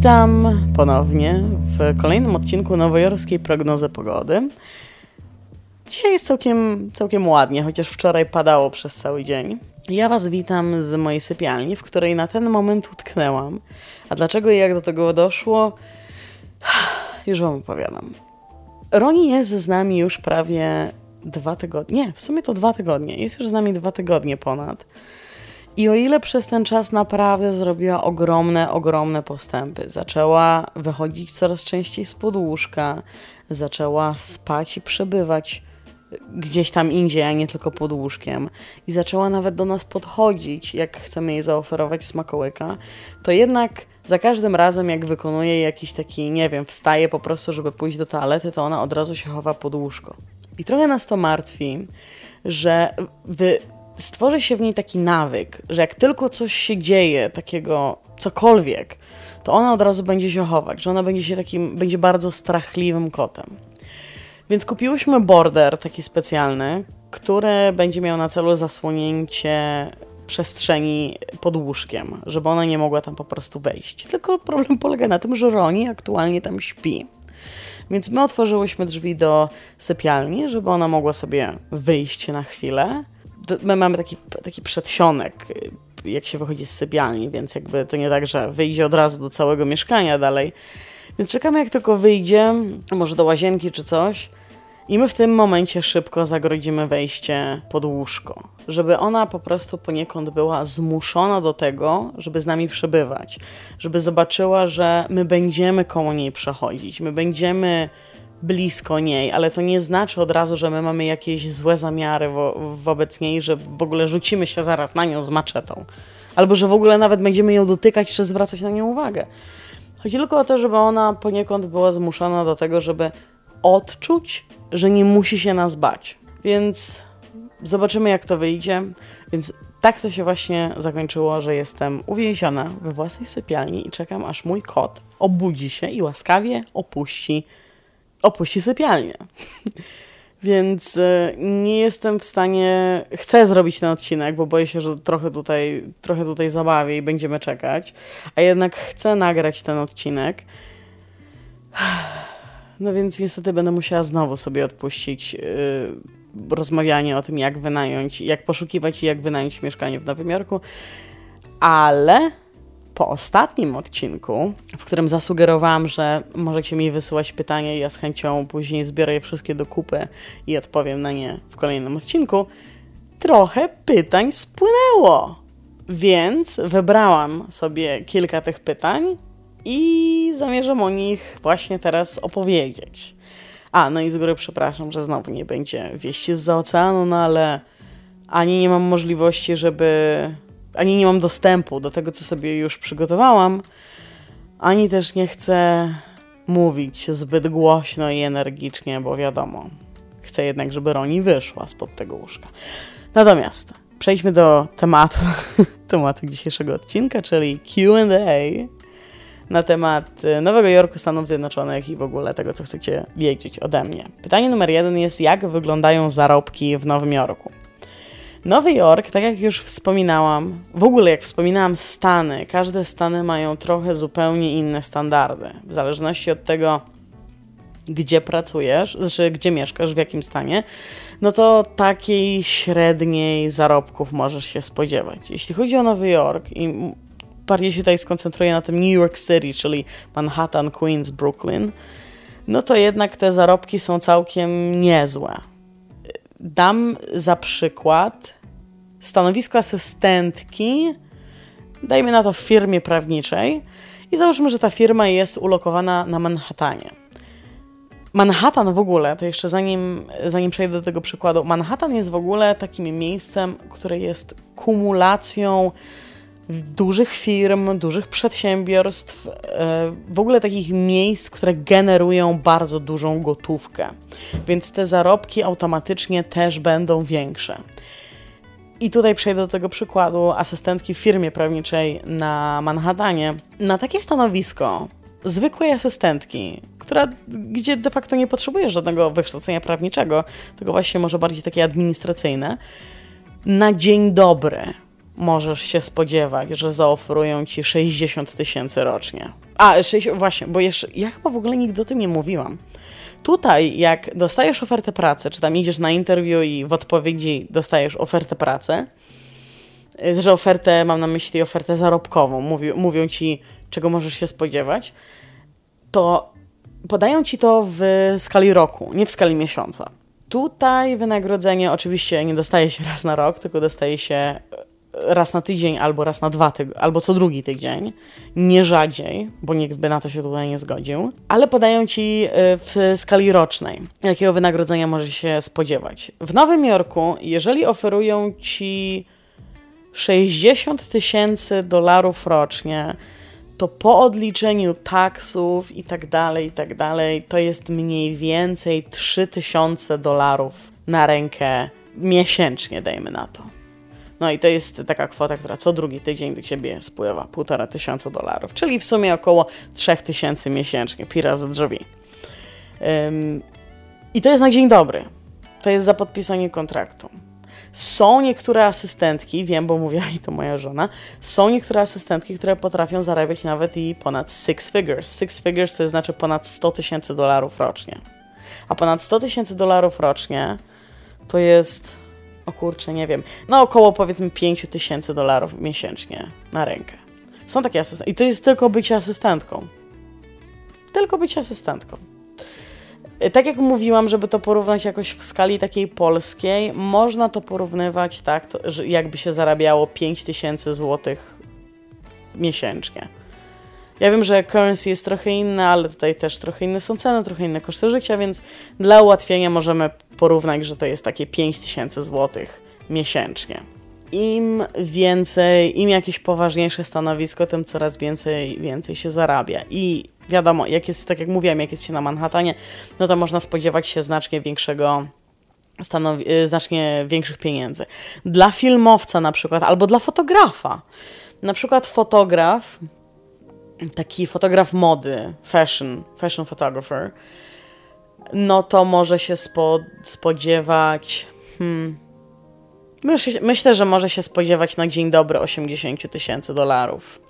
Witam ponownie w kolejnym odcinku nowojorskiej prognozy pogody. Dzisiaj jest całkiem, całkiem ładnie, chociaż wczoraj padało przez cały dzień. Ja Was witam z mojej sypialni, w której na ten moment utknęłam. A dlaczego i jak do tego doszło, już Wam opowiadam. Roni jest z nami już prawie dwa tygodnie. Nie, w sumie to dwa tygodnie. Jest już z nami dwa tygodnie ponad. I o ile przez ten czas naprawdę zrobiła ogromne, ogromne postępy, zaczęła wychodzić coraz częściej z podłóżka, zaczęła spać i przebywać gdzieś tam indziej, a nie tylko pod łóżkiem, i zaczęła nawet do nas podchodzić, jak chcemy jej zaoferować smakołyka, to jednak za każdym razem, jak wykonuje jakiś taki, nie wiem, wstaje po prostu, żeby pójść do toalety, to ona od razu się chowa pod łóżko. I trochę nas to martwi, że wy stworzy się w niej taki nawyk, że jak tylko coś się dzieje, takiego cokolwiek, to ona od razu będzie się chować, że ona będzie się takim, będzie bardzo strachliwym kotem. Więc kupiłyśmy border taki specjalny, który będzie miał na celu zasłonięcie przestrzeni pod łóżkiem, żeby ona nie mogła tam po prostu wejść. Tylko problem polega na tym, że Roni aktualnie tam śpi. Więc my otworzyłyśmy drzwi do sypialni, żeby ona mogła sobie wyjść na chwilę, my mamy taki, taki przedsionek, jak się wychodzi z sypialni, więc jakby to nie tak, że wyjdzie od razu do całego mieszkania dalej. Więc czekamy, jak tylko wyjdzie, może do łazienki czy coś. I my w tym momencie szybko zagrodzimy wejście pod łóżko, żeby ona po prostu poniekąd była zmuszona do tego, żeby z nami przebywać, żeby zobaczyła, że my będziemy koło niej przechodzić, my będziemy blisko niej, ale to nie znaczy od razu, że my mamy jakieś złe zamiary wo wobec niej, że w ogóle rzucimy się zaraz na nią z maczetą. Albo że w ogóle nawet będziemy ją dotykać, czy zwracać na nią uwagę. Chodzi tylko o to, żeby ona poniekąd była zmuszona do tego, żeby odczuć, że nie musi się nas bać. Więc zobaczymy, jak to wyjdzie. Więc tak to się właśnie zakończyło, że jestem uwięziona we własnej sypialni i czekam, aż mój kot obudzi się i łaskawie opuści opuści sypialnię. Więc e, nie jestem w stanie. Chcę zrobić ten odcinek, bo boję się, że trochę tutaj, trochę tutaj zabawię i będziemy czekać. A jednak chcę nagrać ten odcinek. No więc niestety będę musiała znowu sobie odpuścić yy, rozmawianie o tym, jak wynająć, jak poszukiwać i jak wynająć mieszkanie w Nowym Jorku. Ale po ostatnim odcinku, w którym zasugerowałam, że możecie mi wysyłać pytania ja z chęcią później zbiorę je wszystkie do kupy i odpowiem na nie w kolejnym odcinku, trochę pytań spłynęło. Więc wybrałam sobie kilka tych pytań i zamierzam o nich właśnie teraz opowiedzieć. A, no i z góry przepraszam, że znowu nie będzie wieści z oceanu, no ale ani nie mam możliwości, żeby ani nie mam dostępu do tego, co sobie już przygotowałam, ani też nie chcę mówić zbyt głośno i energicznie, bo wiadomo, chcę jednak, żeby Roni wyszła spod tego łóżka. Natomiast przejdźmy do tematu, tematu dzisiejszego odcinka, czyli QA na temat Nowego Jorku, Stanów Zjednoczonych i w ogóle tego, co chcecie wiedzieć ode mnie. Pytanie numer jeden jest, jak wyglądają zarobki w Nowym Jorku? Nowy Jork, tak jak już wspominałam, w ogóle jak wspominałam Stany, każde Stany mają trochę zupełnie inne standardy. W zależności od tego, gdzie pracujesz, znaczy gdzie mieszkasz, w jakim stanie, no to takiej średniej zarobków możesz się spodziewać. Jeśli chodzi o Nowy Jork i bardziej się tutaj skoncentruję na tym New York City, czyli Manhattan, Queens, Brooklyn, no to jednak te zarobki są całkiem niezłe. Dam za przykład stanowisko asystentki, dajmy na to w firmie prawniczej, i załóżmy, że ta firma jest ulokowana na Manhattanie. Manhattan w ogóle, to jeszcze zanim, zanim przejdę do tego przykładu, Manhattan jest w ogóle takim miejscem, które jest kumulacją dużych firm, dużych przedsiębiorstw, e, w ogóle takich miejsc, które generują bardzo dużą gotówkę. Więc te zarobki automatycznie też będą większe. I tutaj przejdę do tego przykładu asystentki w firmie prawniczej na Manhattanie. Na takie stanowisko zwykłej asystentki, która, gdzie de facto nie potrzebuje żadnego wykształcenia prawniczego, tylko właśnie może bardziej takie administracyjne, na dzień dobry możesz się spodziewać, że zaoferują ci 60 tysięcy rocznie. A, 60, właśnie, bo jeszcze, ja chyba w ogóle nigdy o tym nie mówiłam. Tutaj, jak dostajesz ofertę pracy, czy tam idziesz na interview i w odpowiedzi dostajesz ofertę pracy, y, że ofertę, mam na myśli ofertę zarobkową, mówi, mówią ci, czego możesz się spodziewać, to podają ci to w skali roku, nie w skali miesiąca. Tutaj wynagrodzenie oczywiście nie dostaje się raz na rok, tylko dostaje się raz na tydzień albo raz na dwa tygodnie, albo co drugi tydzień, nie rzadziej, bo nikt by na to się tutaj nie zgodził, ale podają ci y, w skali rocznej, jakiego wynagrodzenia może się spodziewać. W Nowym Jorku, jeżeli oferują ci 60 tysięcy dolarów rocznie, to po odliczeniu taksów i tak dalej, i tak dalej, to jest mniej więcej 3000 dolarów na rękę miesięcznie, dajmy na to. No i to jest taka kwota, która co drugi tydzień do ciebie spływa, półtora tysiąca dolarów, czyli w sumie około 3000 miesięcznie, pira z drzwi. Um, I to jest na dzień dobry. To jest za podpisanie kontraktu. Są niektóre asystentki, wiem, bo mówiła i to moja żona, są niektóre asystentki, które potrafią zarabiać nawet i ponad six figures. Six figures to znaczy ponad 100 tysięcy dolarów rocznie. A ponad 100 tysięcy dolarów rocznie to jest, o kurczę, nie wiem, no około powiedzmy 5 tysięcy dolarów miesięcznie na rękę. Są takie asystentki. I to jest tylko bycie asystentką. Tylko bycie asystentką. Tak jak mówiłam, żeby to porównać jakoś w skali takiej polskiej, można to porównywać tak, to, jakby się zarabiało 5000 zł miesięcznie. Ja wiem, że currency jest trochę inna, ale tutaj też trochę inne są ceny, trochę inne koszty życia, więc dla ułatwienia możemy porównać, że to jest takie 5000 zł miesięcznie. Im więcej, im jakieś poważniejsze stanowisko, tym coraz więcej, więcej się zarabia. I wiadomo, jak jest, tak jak mówiłam, jak jest się na Manhattanie, no to można spodziewać się znacznie większego stanowi- y, znacznie większych pieniędzy. Dla filmowca na przykład, albo dla fotografa. Na przykład fotograf, taki fotograf mody, fashion, fashion photographer, no to może się spo, spodziewać, hmm, myślę, że może się spodziewać na dzień dobry 80 tysięcy dolarów.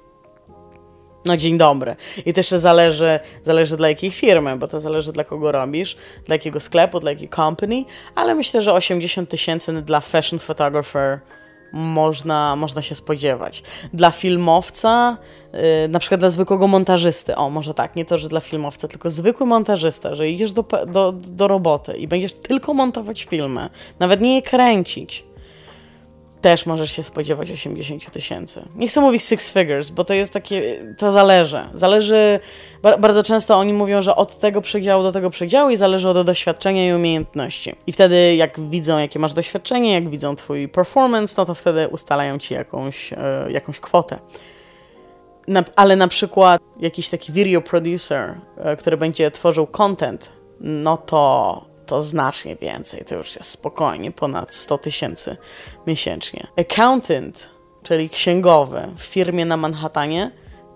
No dzień dobry. I też zależy, zależy dla jakiej firmy, bo to zależy dla kogo robisz, dla jakiego sklepu, dla jakiej company, ale myślę, że 80 tysięcy dla fashion photographer można, można się spodziewać. Dla filmowca, yy, na przykład dla zwykłego montażysty, o może tak, nie to, że dla filmowca, tylko zwykły montażysta, że idziesz do, do, do roboty i będziesz tylko montować filmy, nawet nie je kręcić, też możesz się spodziewać 80 tysięcy. Nie chcę mówić six figures, bo to jest takie, to zależy. Zależy, bardzo często oni mówią, że od tego przedziału do tego przedziału i zależy od doświadczenia i umiejętności. I wtedy jak widzą, jakie masz doświadczenie, jak widzą twój performance, no to wtedy ustalają ci jakąś, e, jakąś kwotę. Na, ale na przykład jakiś taki video producer, e, który będzie tworzył content, no to to znacznie więcej, to już jest spokojnie ponad 100 tysięcy miesięcznie. Accountant, czyli księgowy w firmie na Manhattanie,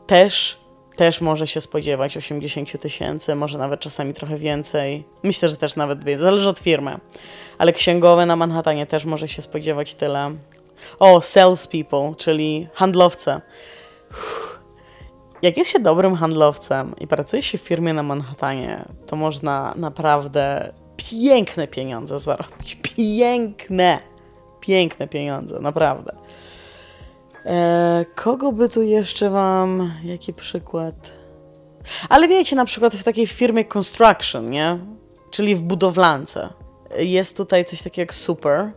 też, też może się spodziewać 80 tysięcy, może nawet czasami trochę więcej. Myślę, że też nawet więcej, zależy od firmy. Ale księgowy na Manhattanie też może się spodziewać tyle. O, salespeople, czyli handlowce. Jak jest się dobrym handlowcem i pracuje się w firmie na Manhattanie, to można naprawdę piękne pieniądze zarobić. Piękne, piękne pieniądze, naprawdę. E, kogo by tu jeszcze wam, jaki przykład? Ale wiecie, na przykład w takiej firmie construction, nie? Czyli w budowlance. Jest tutaj coś takiego jak super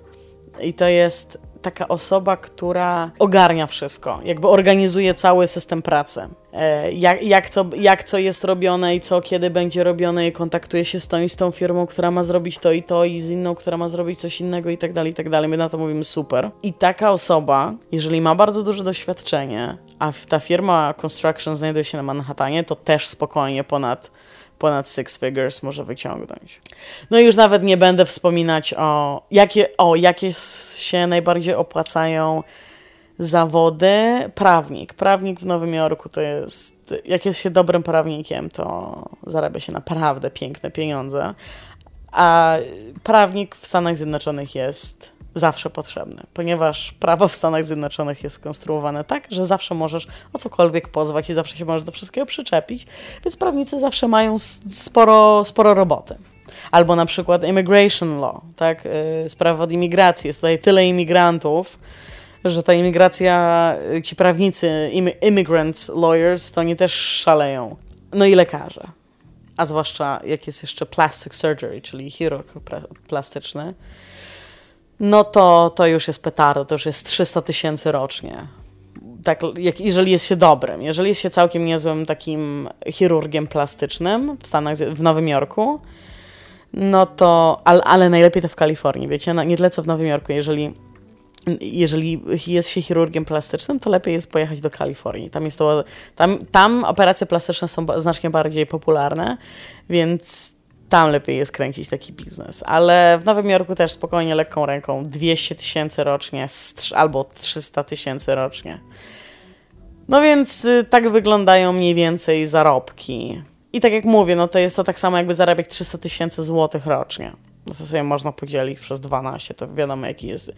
i to jest taka osoba, która ogarnia wszystko, jakby organizuje cały system pracy. E, jak, jak, co, jak co jest robione i co kiedy będzie robione i kontaktuje się z tą i z tą firmą, która ma zrobić to i to i z inną, która ma zrobić coś innego i tak dalej, i tak dalej. My na to mówimy super. I taka osoba, jeżeli ma bardzo duże doświadczenie, a ta firma construction znajduje się na Manhattanie, to też spokojnie ponad ponad six figures może wyciągnąć. No i już nawet nie będę wspominać o jakie, o jakie się najbardziej opłacają zawody. Prawnik. Prawnik w Nowym Jorku to jest, jak jest się dobrym prawnikiem, to zarabia się naprawdę piękne pieniądze. A prawnik w Stanach Zjednoczonych jest zawsze potrzebny, ponieważ prawo w Stanach Zjednoczonych jest skonstruowane tak, że zawsze możesz o cokolwiek pozwać i zawsze się możesz do wszystkiego przyczepić, więc prawnicy zawsze mają sporo, sporo roboty. Albo na przykład immigration law, tak, yy, sprawa od imigracji. Jest tutaj tyle imigrantów, że ta imigracja, y, ci prawnicy, immigrant lawyers, to oni też szaleją. No i lekarze. A zwłaszcza jak jest jeszcze plastic surgery, czyli chirurg plastyczny, no to, to już jest petardo, to już jest 300 tysięcy rocznie. Tak, jak, jeżeli jest się dobrym, jeżeli jest się całkiem niezłym takim chirurgiem plastycznym w Stanach, w Nowym Jorku, no to, ale, ale najlepiej to w Kalifornii, wiecie, no, nie tyle co w Nowym Jorku, jeżeli jeżeli jest się chirurgiem plastycznym, to lepiej jest pojechać do Kalifornii. Tam, jest to, tam, tam operacje plastyczne są znacznie bardziej popularne, więc tam lepiej jest kręcić taki biznes. Ale w Nowym Jorku też spokojnie, lekką ręką 200 tysięcy rocznie albo 300 tysięcy rocznie. No więc y, tak wyglądają mniej więcej zarobki. I tak jak mówię, no to jest to tak samo jakby zarabiać 300 tysięcy złotych rocznie. No to sobie można podzielić przez 12, to wiadomo jaki jest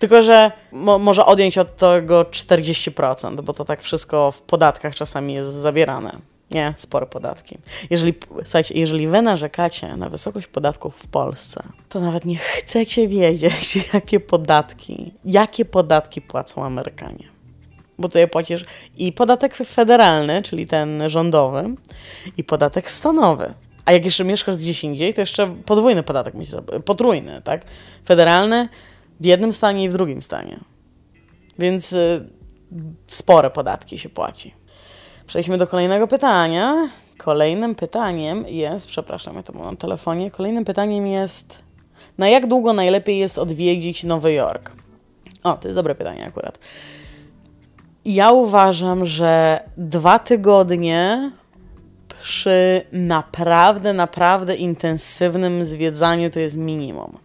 tylko, że mo może odjąć od tego 40%, bo to tak wszystko w podatkach czasami jest zabierane. Nie, spore podatki. Jeżeli, słuchajcie, jeżeli wy narzekacie na wysokość podatków w Polsce, to nawet nie chcecie wiedzieć, jakie podatki, jakie podatki płacą Amerykanie. Bo tutaj płacisz i podatek federalny, czyli ten rządowy, i podatek stanowy. A jak jeszcze mieszkasz gdzieś indziej, to jeszcze podwójny podatek musisz zrobić, potrójny, tak? Federalny, w jednym stanie i w drugim stanie. Więc y, spore podatki się płaci. Przejdźmy do kolejnego pytania. Kolejnym pytaniem jest, przepraszam, ja to mam na telefonie. Kolejnym pytaniem jest, na jak długo najlepiej jest odwiedzić Nowy Jork? O, to jest dobre pytanie akurat. Ja uważam, że dwa tygodnie przy naprawdę, naprawdę intensywnym zwiedzaniu to jest minimum.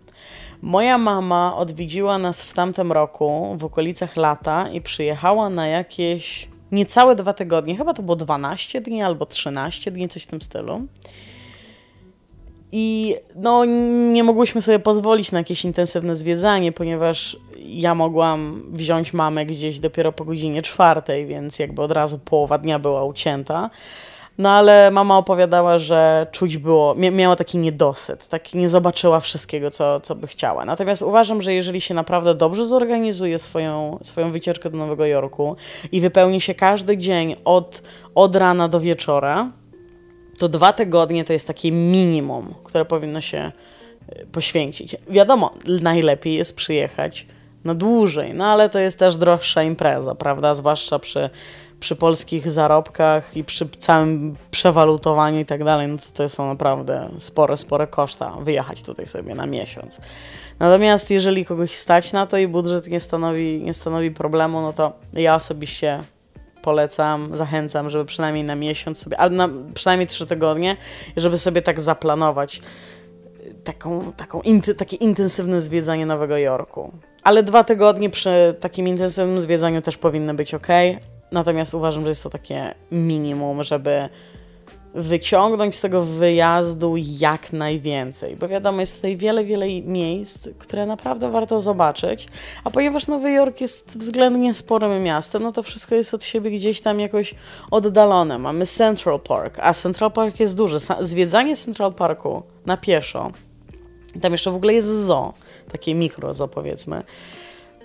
Moja mama odwiedziła nas w tamtym roku, w okolicach lata, i przyjechała na jakieś niecałe dwa tygodnie. Chyba to było 12 dni albo 13 dni, coś w tym stylu. I no, nie mogłyśmy sobie pozwolić na jakieś intensywne zwiedzanie, ponieważ ja mogłam wziąć mamę gdzieś dopiero po godzinie czwartej, więc jakby od razu połowa dnia była ucięta. No ale mama opowiadała, że czuć było, miała taki niedosyt, taki nie zobaczyła wszystkiego, co, co by chciała. Natomiast uważam, że jeżeli się naprawdę dobrze zorganizuje swoją, swoją wycieczkę do Nowego Jorku i wypełni się każdy dzień od, od rana do wieczora, to dwa tygodnie to jest takie minimum, które powinno się y, poświęcić. Wiadomo, najlepiej jest przyjechać na dłużej, no ale to jest też droższa impreza, prawda? Zwłaszcza przy przy polskich zarobkach i przy całym przewalutowaniu i tak dalej, no to to są naprawdę spore, spore koszta wyjechać tutaj sobie na miesiąc. Natomiast jeżeli kogoś stać na to i budżet nie stanowi, nie stanowi problemu, no to ja osobiście polecam, zachęcam, żeby przynajmniej na miesiąc sobie, ale na przynajmniej trzy tygodnie, żeby sobie tak zaplanować taką, taką inty, takie intensywne zwiedzanie Nowego Jorku. Ale dwa tygodnie przy takim intensywnym zwiedzaniu też powinny być ok, Natomiast uważam, że jest to takie minimum, żeby wyciągnąć z tego wyjazdu jak najwięcej, bo wiadomo, jest tutaj wiele, wiele miejsc, które naprawdę warto zobaczyć, a ponieważ Nowy Jork jest względnie sporym miastem, no to wszystko jest od siebie gdzieś tam jakoś oddalone. Mamy Central Park, a Central Park jest duży. Zwiedzanie Central Parku na pieszo, tam jeszcze w ogóle jest zoo, takie mikro zoo powiedzmy,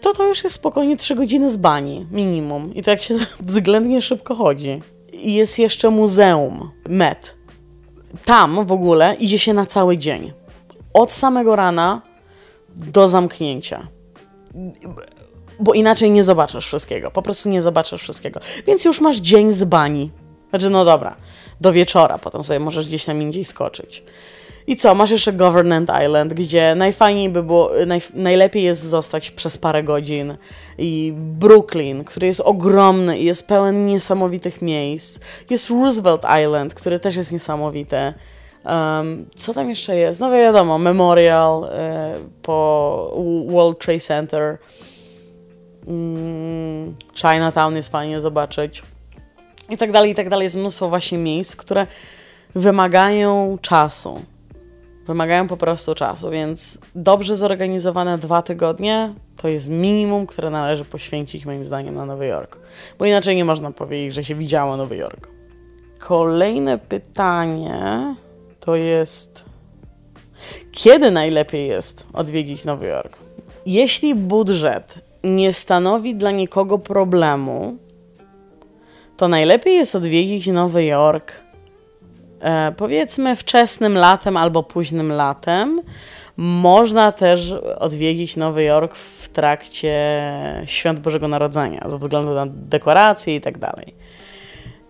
to to już jest spokojnie 3 godziny z bani, minimum. I to jak się względnie szybko chodzi. I jest jeszcze muzeum Met. Tam w ogóle idzie się na cały dzień. Od samego rana do zamknięcia. Bo inaczej nie zobaczysz wszystkiego. Po prostu nie zobaczysz wszystkiego. Więc już masz dzień z bani. Znaczy, no dobra, do wieczora, potem sobie możesz gdzieś tam indziej skoczyć. I co, masz jeszcze Government Island, gdzie najfajniej by było, naj, najlepiej jest zostać przez parę godzin. I Brooklyn, który jest ogromny i jest pełen niesamowitych miejsc. Jest Roosevelt Island, który też jest niesamowity. Um, co tam jeszcze jest? No wiadomo, Memorial y, po World Trade Center. Mm, Chinatown jest fajnie zobaczyć. I tak dalej, i tak dalej. Jest mnóstwo właśnie miejsc, które wymagają czasu Wymagają po prostu czasu, więc dobrze zorganizowane dwa tygodnie to jest minimum, które należy poświęcić moim zdaniem na Nowy Jork. Bo inaczej nie można powiedzieć, że się widziało Nowy Jork. Kolejne pytanie to jest kiedy najlepiej jest odwiedzić Nowy Jork? Jeśli budżet nie stanowi dla nikogo problemu, to najlepiej jest odwiedzić Nowy Jork powiedzmy wczesnym latem albo późnym latem. Można też odwiedzić Nowy Jork w trakcie Świąt Bożego Narodzenia, ze względu na dekoracje i tak dalej.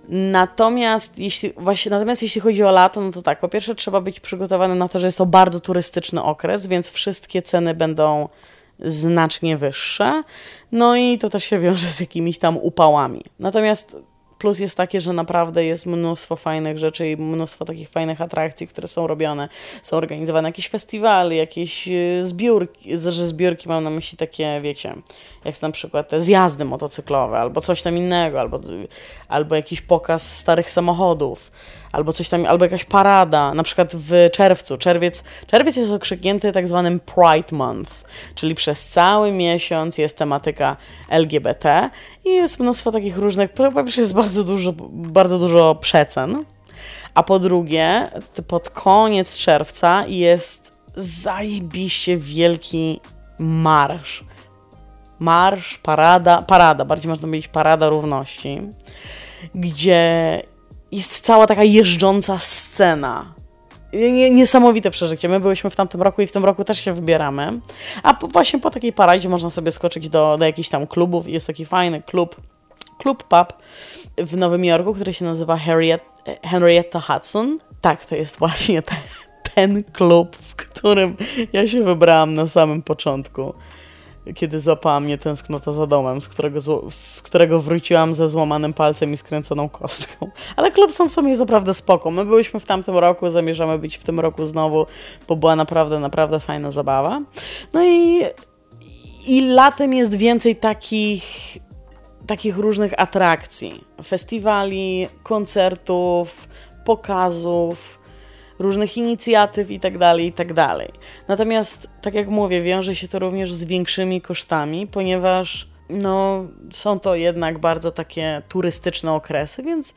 Natomiast jeśli, właśnie, natomiast jeśli chodzi o lato, no to tak, po pierwsze trzeba być przygotowany na to, że jest to bardzo turystyczny okres, więc wszystkie ceny będą znacznie wyższe. No i to też się wiąże z jakimiś tam upałami. Natomiast Plus jest takie, że naprawdę jest mnóstwo fajnych rzeczy i mnóstwo takich fajnych atrakcji, które są robione. Są organizowane jakieś festiwale, jakieś y, zbiórki, że zbiórki mam na myśli takie, wiecie, jak na przykład te zjazdy motocyklowe, albo coś tam innego, albo, albo jakiś pokaz starych samochodów albo coś tam, albo jakaś parada, na przykład w czerwcu. Czerwiec, czerwiec jest okrzyknięty tak zwanym Pride Month, czyli przez cały miesiąc jest tematyka LGBT i jest mnóstwo takich różnych, po pierwsze jest bardzo dużo, bardzo dużo przecen, a po drugie pod koniec czerwca jest zajebiście wielki marsz. Marsz, parada, parada, bardziej można powiedzieć parada równości, gdzie jest cała taka jeżdżąca scena. Niesamowite przeżycie. My byliśmy w tamtym roku i w tym roku też się wybieramy. A po, właśnie po takiej paradzie można sobie skoczyć do, do jakichś tam klubów. Jest taki fajny klub, klub pub w Nowym Jorku, który się nazywa Harriet, Henrietta Hudson. Tak, to jest właśnie ten, ten klub, w którym ja się wybrałam na samym początku kiedy złapała mnie tęsknota za domem, z którego, z którego wróciłam ze złamanym palcem i skręconą kostką. Ale klub sam sobie jest naprawdę spoko. My byliśmy w tamtym roku, zamierzamy być w tym roku znowu, bo była naprawdę, naprawdę fajna zabawa. No i, i latem jest więcej takich takich różnych atrakcji, festiwali, koncertów, pokazów, różnych inicjatyw itd., tak itd. Tak Natomiast, tak jak mówię, wiąże się to również z większymi kosztami, ponieważ no, są to jednak bardzo takie turystyczne okresy, więc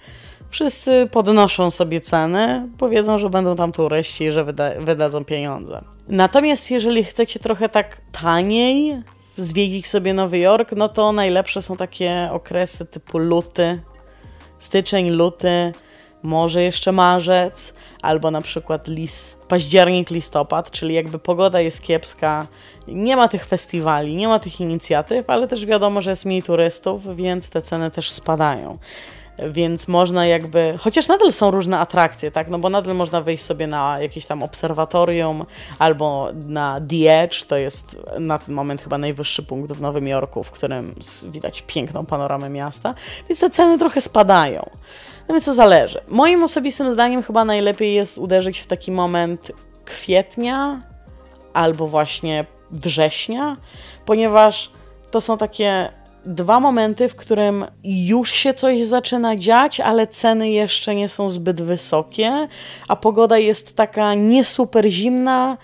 wszyscy podnoszą sobie ceny, powiedzą, że będą tam turyści, że wyda wydadzą pieniądze. Natomiast jeżeli chcecie trochę tak taniej zwiedzić sobie Nowy Jork, no to najlepsze są takie okresy typu luty, styczeń, luty, może jeszcze marzec, albo na przykład list, październik, listopad, czyli jakby pogoda jest kiepska, nie ma tych festiwali, nie ma tych inicjatyw, ale też wiadomo, że jest mniej turystów, więc te ceny też spadają. Więc można jakby, chociaż nadal są różne atrakcje, tak, no bo nadal można wyjść sobie na jakieś tam obserwatorium albo na The Edge, to jest na ten moment chyba najwyższy punkt w Nowym Jorku, w którym widać piękną panoramę miasta, więc te ceny trochę spadają. No więc to zależy. Moim osobistym zdaniem chyba najlepiej jest uderzyć w taki moment kwietnia albo właśnie września, ponieważ to są takie dwa momenty, w którym już się coś zaczyna dziać, ale ceny jeszcze nie są zbyt wysokie, a pogoda jest taka nie super zimna,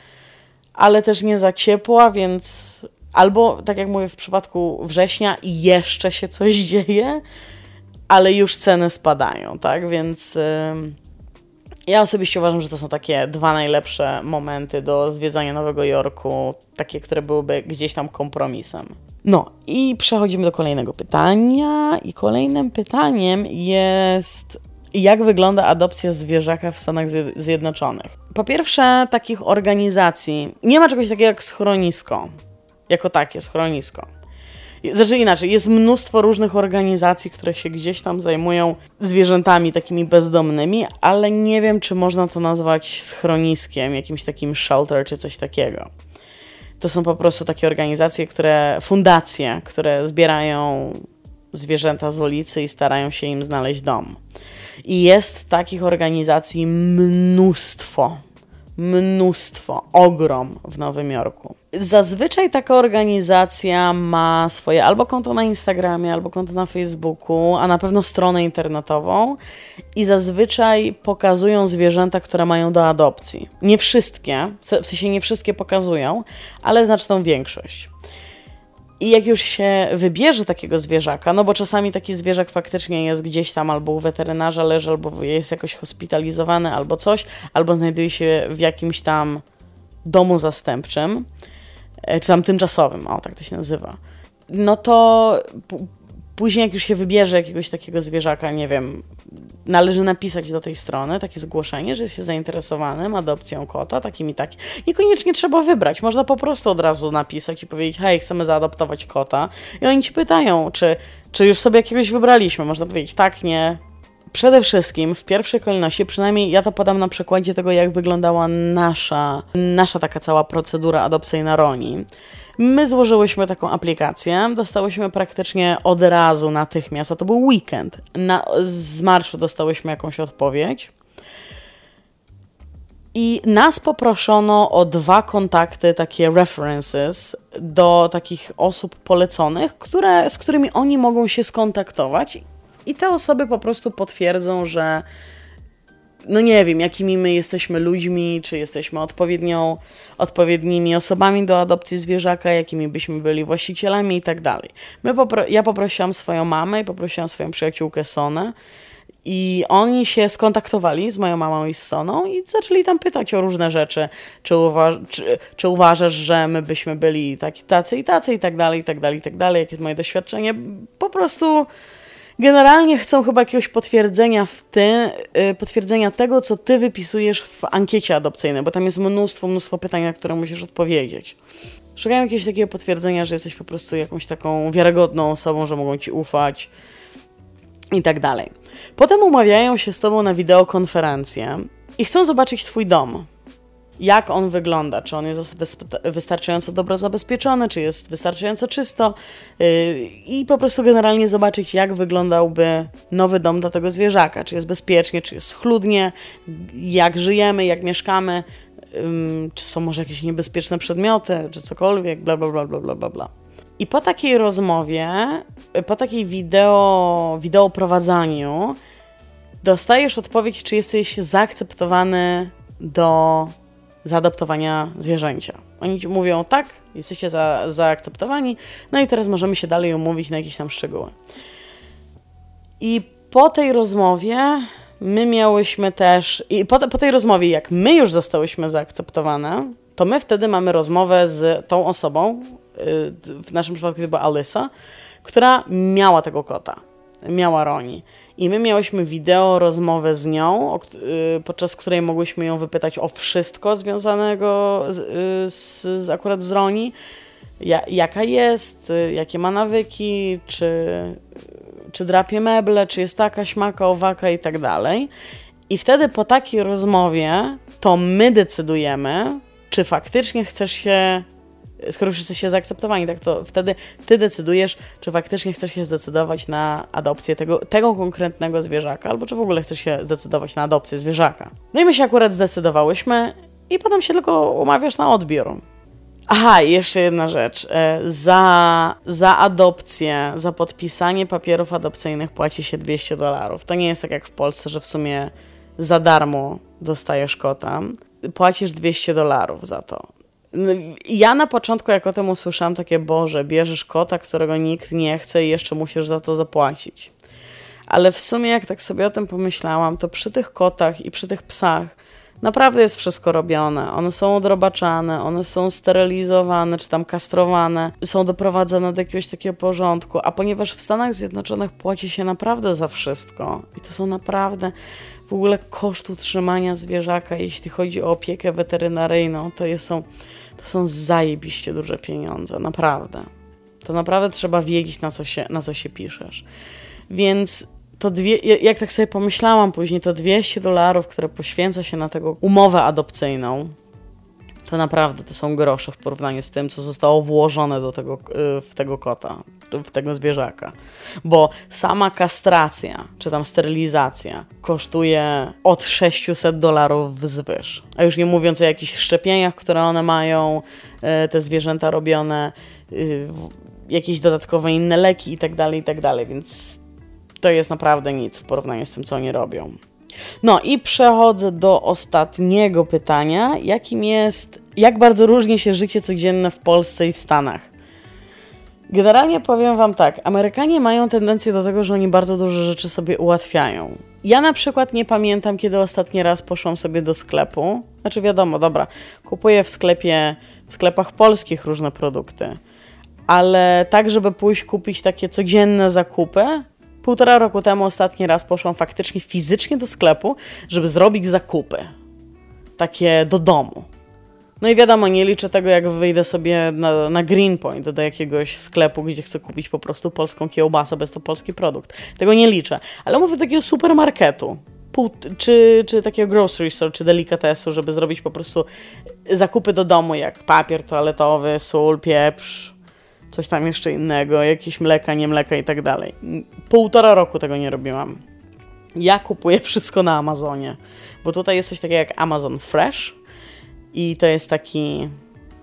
ale też nie za ciepła, więc albo, tak jak mówię, w przypadku września jeszcze się coś dzieje, ale już ceny spadają, tak? Więc ja osobiście uważam, że to są takie dwa najlepsze momenty do zwiedzania Nowego Jorku, takie, które byłyby gdzieś tam kompromisem. No i przechodzimy do kolejnego pytania. I kolejnym pytaniem jest, jak wygląda adopcja zwierzaka w Stanach Zjednoczonych? Po pierwsze, takich organizacji nie ma czegoś takiego jak schronisko. Jako takie schronisko. Znaczy inaczej, jest mnóstwo różnych organizacji, które się gdzieś tam zajmują zwierzętami takimi bezdomnymi, ale nie wiem, czy można to nazwać schroniskiem, jakimś takim shelter czy coś takiego. To są po prostu takie organizacje, które, fundacje, które zbierają zwierzęta z ulicy i starają się im znaleźć dom. I jest takich organizacji mnóstwo mnóstwo, ogrom w Nowym Jorku. Zazwyczaj taka organizacja ma swoje albo konto na Instagramie, albo konto na Facebooku, a na pewno stronę internetową i zazwyczaj pokazują zwierzęta, które mają do adopcji. Nie wszystkie, w sensie nie wszystkie pokazują, ale znaczną większość. I jak już się wybierze takiego zwierzaka, no bo czasami taki zwierzak faktycznie jest gdzieś tam albo u weterynarza leży, albo jest jakoś hospitalizowany, albo coś, albo znajduje się w jakimś tam domu zastępczym, e, czy tam tymczasowym, o tak to się nazywa, no to później jak już się wybierze jakiegoś takiego zwierzaka, nie wiem, należy napisać do tej strony takie zgłoszenie, że jest się zainteresowanym adopcją kota, takim i takim. Niekoniecznie trzeba wybrać, można po prostu od razu napisać i powiedzieć, hej, chcemy zaadoptować kota. I oni ci pytają, czy, czy już sobie jakiegoś wybraliśmy. Można powiedzieć tak, nie, Przede wszystkim, w pierwszej kolejności, przynajmniej ja to podam na przykładzie tego, jak wyglądała nasza, nasza taka cała procedura adopcyjna Roni. My złożyłyśmy taką aplikację, dostałyśmy praktycznie od razu, natychmiast, a to był weekend. Na, z marszu dostałyśmy jakąś odpowiedź. I nas poproszono o dwa kontakty, takie references, do takich osób poleconych, które, z którymi oni mogą się skontaktować. I te osoby po prostu potwierdzą, że no nie wiem, jakimi my jesteśmy ludźmi, czy jesteśmy odpowiednią, odpowiednimi osobami do adopcji zwierzaka, jakimi byśmy byli właścicielami i tak dalej. My popro ja poprosiłam swoją mamę i poprosiłam swoją przyjaciółkę Sonę i oni się skontaktowali z moją mamą i z Soną i zaczęli tam pytać o różne rzeczy, czy, uwa czy, czy uważasz, że my byśmy byli taki, tacy i tacy i tak dalej, i tak dalej, i tak dalej, jakie jest moje doświadczenie. Po prostu generalnie chcą chyba jakiegoś potwierdzenia w ty, y, potwierdzenia tego, co ty wypisujesz w ankiecie adopcyjnej, bo tam jest mnóstwo, mnóstwo pytań, na które musisz odpowiedzieć. Szukają jakiegoś takiego potwierdzenia, że jesteś po prostu jakąś taką wiarygodną osobą, że mogą ci ufać i tak dalej. Potem umawiają się z tobą na wideokonferencję i chcą zobaczyć twój dom jak on wygląda, czy on jest wystarczająco dobrze zabezpieczony, czy jest wystarczająco czysto. Yy, i po prostu generalnie zobaczyć, jak wyglądałby nowy dom dla tego zwierzaka, czy jest bezpiecznie, czy jest schludnie, jak żyjemy, jak mieszkamy, czy są może jakieś niebezpieczne przedmioty, czy cokolwiek, bla, bla, bla, bla, bla, bla. I po takiej rozmowie, po takiej wideo, wideo prowadzaniu, dostajesz odpowiedź, czy jesteś zaakceptowany do zaadoptowania zwierzęcia. Oni mówią, tak, jesteście za, zaakceptowani, no i teraz możemy się dalej umówić na jakieś tam szczegóły. I po tej rozmowie my miałyśmy też, i po, po tej rozmowie, jak my już zostałyśmy zaakceptowane, to my wtedy mamy rozmowę z tą osobą, y, w naszym przypadku to była Alysa, która miała tego kota miała Roni. I my miałyśmy wideo rozmowę z nią, y, podczas której mogłyśmy ją wypytać o wszystko związanego z, y, z, z akurat z Roni. Ja, jaka jest, y, jakie ma nawyki, czy, czy drapie meble, czy jest taka, śmaka, owaka i tak dalej. I wtedy po takiej rozmowie to my decydujemy, czy faktycznie chcesz się skoro już jesteście zaakceptowani, tak to wtedy ty decydujesz, czy faktycznie chcesz się zdecydować na adopcję tego, tego konkretnego zwierzaka, albo czy w ogóle chcesz się zdecydować na adopcję zwierzaka. No i my się akurat zdecydowałyśmy i potem się tylko umawiasz na odbiór. Aha, jeszcze jedna rzecz. E, za, za adopcję, za podpisanie papierów adopcyjnych płaci się 200 dolarów. To nie jest tak jak w Polsce, że w sumie za darmo dostajesz kota. Płacisz 200 dolarów za to. No, ja na początku, jak o tym usłyszałam, takie, Boże, bierzesz kota, którego nikt nie chce i jeszcze musisz za to zapłacić. Ale w sumie, jak tak sobie o tym pomyślałam, to przy tych kotach i przy tych psach naprawdę jest wszystko robione. One są odrobaczane, one są sterylizowane czy tam kastrowane, są doprowadzane do jakiegoś takiego porządku. A ponieważ w Stanach Zjednoczonych płaci się naprawdę za wszystko i to są naprawdę w ogóle koszt utrzymania zwierzaka, jeśli chodzi o opiekę weterynaryjną, to są, to są zajebiście duże pieniądze, naprawdę. To naprawdę trzeba wiedzieć, na co się, na co się piszesz. Więc to dwie, jak tak sobie pomyślałam później, to 200 dolarów, które poświęca się na tego umowę adopcyjną, to naprawdę to są grosze w porównaniu z tym, co zostało włożone do tego, y, w tego kota, w tego zwierzaka. Bo sama kastracja, czy tam sterylizacja kosztuje od 600 dolarów wzwyż. A już nie mówiąc o jakichś szczepieniach, które one mają, y, te zwierzęta robione, y, jakieś dodatkowe inne leki i tak dalej, i tak więc to jest naprawdę nic w porównaniu z tym, co oni robią. No i przechodzę do ostatniego pytania, jakim jest, jak bardzo różni się życie codzienne w Polsce i w Stanach? Generalnie powiem Wam tak, Amerykanie mają tendencję do tego, że oni bardzo dużo rzeczy sobie ułatwiają. Ja na przykład nie pamiętam, kiedy ostatni raz poszłam sobie do sklepu. Znaczy wiadomo, dobra, kupuję w sklepie, w sklepach polskich różne produkty, ale tak, żeby pójść kupić takie codzienne zakupy, Półtora roku temu ostatni raz poszłam faktycznie fizycznie do sklepu, żeby zrobić zakupy. Takie do domu. No i wiadomo, nie liczę tego, jak wyjdę sobie na, na Greenpoint do jakiegoś sklepu, gdzie chcę kupić po prostu polską kiełbasę, bez to polski produkt. Tego nie liczę. Ale mówię takiego supermarketu. Pół, czy, czy takiego grocery store, czy delikatesu, żeby zrobić po prostu zakupy do domu, jak papier toaletowy, sól, pieprz, coś tam jeszcze innego, jakieś mleka, nie mleka i tak dalej. Półtora roku tego nie robiłam. Ja kupuję wszystko na Amazonie, bo tutaj jest coś takiego jak Amazon Fresh i to jest taki,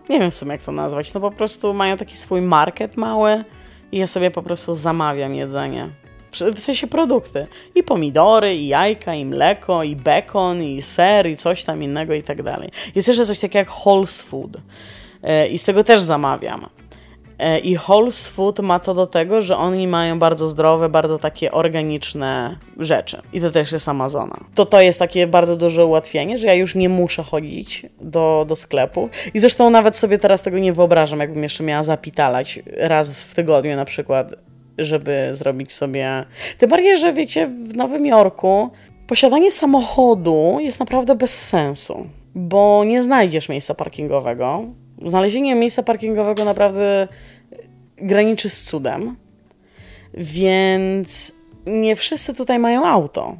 nie wiem w sumie jak to nazwać, no po prostu mają taki swój market mały i ja sobie po prostu zamawiam jedzenie. W sensie produkty. I pomidory, i jajka, i mleko, i bekon, i ser, i coś tam innego i tak dalej. Jest jeszcze coś takiego jak Whole's Food. E, I z tego też zamawiam. E, I Whole's Food ma to do tego, że oni mają bardzo zdrowe, bardzo takie organiczne rzeczy. I to też jest Amazona. To to jest takie bardzo duże ułatwienie, że ja już nie muszę chodzić do, do sklepu. I zresztą nawet sobie teraz tego nie wyobrażam, jakbym jeszcze miała zapitalać raz w tygodniu na przykład, żeby zrobić sobie... Tym bardziej, że wiecie, w Nowym Jorku posiadanie samochodu jest naprawdę bez sensu, bo nie znajdziesz miejsca parkingowego Znalezienie miejsca parkingowego naprawdę graniczy z cudem, więc nie wszyscy tutaj mają auto.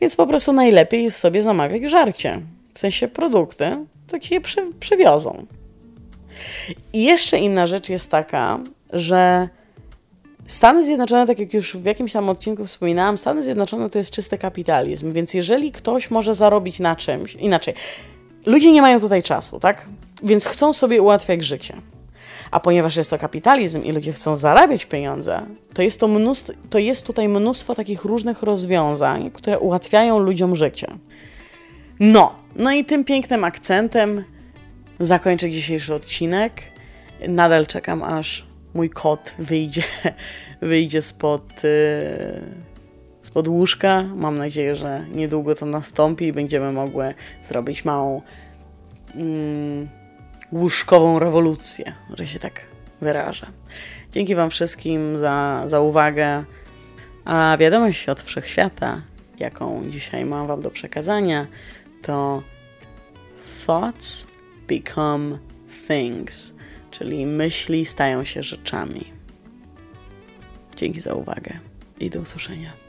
Więc po prostu najlepiej jest sobie zamawiać żarcie, w sensie produkty, to ci je przy, przywiozą. I jeszcze inna rzecz jest taka, że Stany Zjednoczone, tak jak już w jakimś tam odcinku wspominałam, Stany Zjednoczone to jest czysty kapitalizm, więc jeżeli ktoś może zarobić na czymś, inaczej, ludzie nie mają tutaj czasu, tak? Więc chcą sobie ułatwiać życie. A ponieważ jest to kapitalizm i ludzie chcą zarabiać pieniądze, to jest, to, mnóstwo, to jest tutaj mnóstwo takich różnych rozwiązań, które ułatwiają ludziom życie. No, no i tym pięknym akcentem zakończę dzisiejszy odcinek. Nadal czekam, aż mój kot wyjdzie, wyjdzie spod, yy, spod łóżka. Mam nadzieję, że niedługo to nastąpi i będziemy mogły zrobić małą. Yy, łóżkową rewolucję, że się tak wyrażę. Dzięki Wam wszystkim za, za uwagę. A wiadomość od wszechświata, jaką dzisiaj mam Wam do przekazania, to thoughts become things, czyli myśli stają się rzeczami. Dzięki za uwagę i do usłyszenia.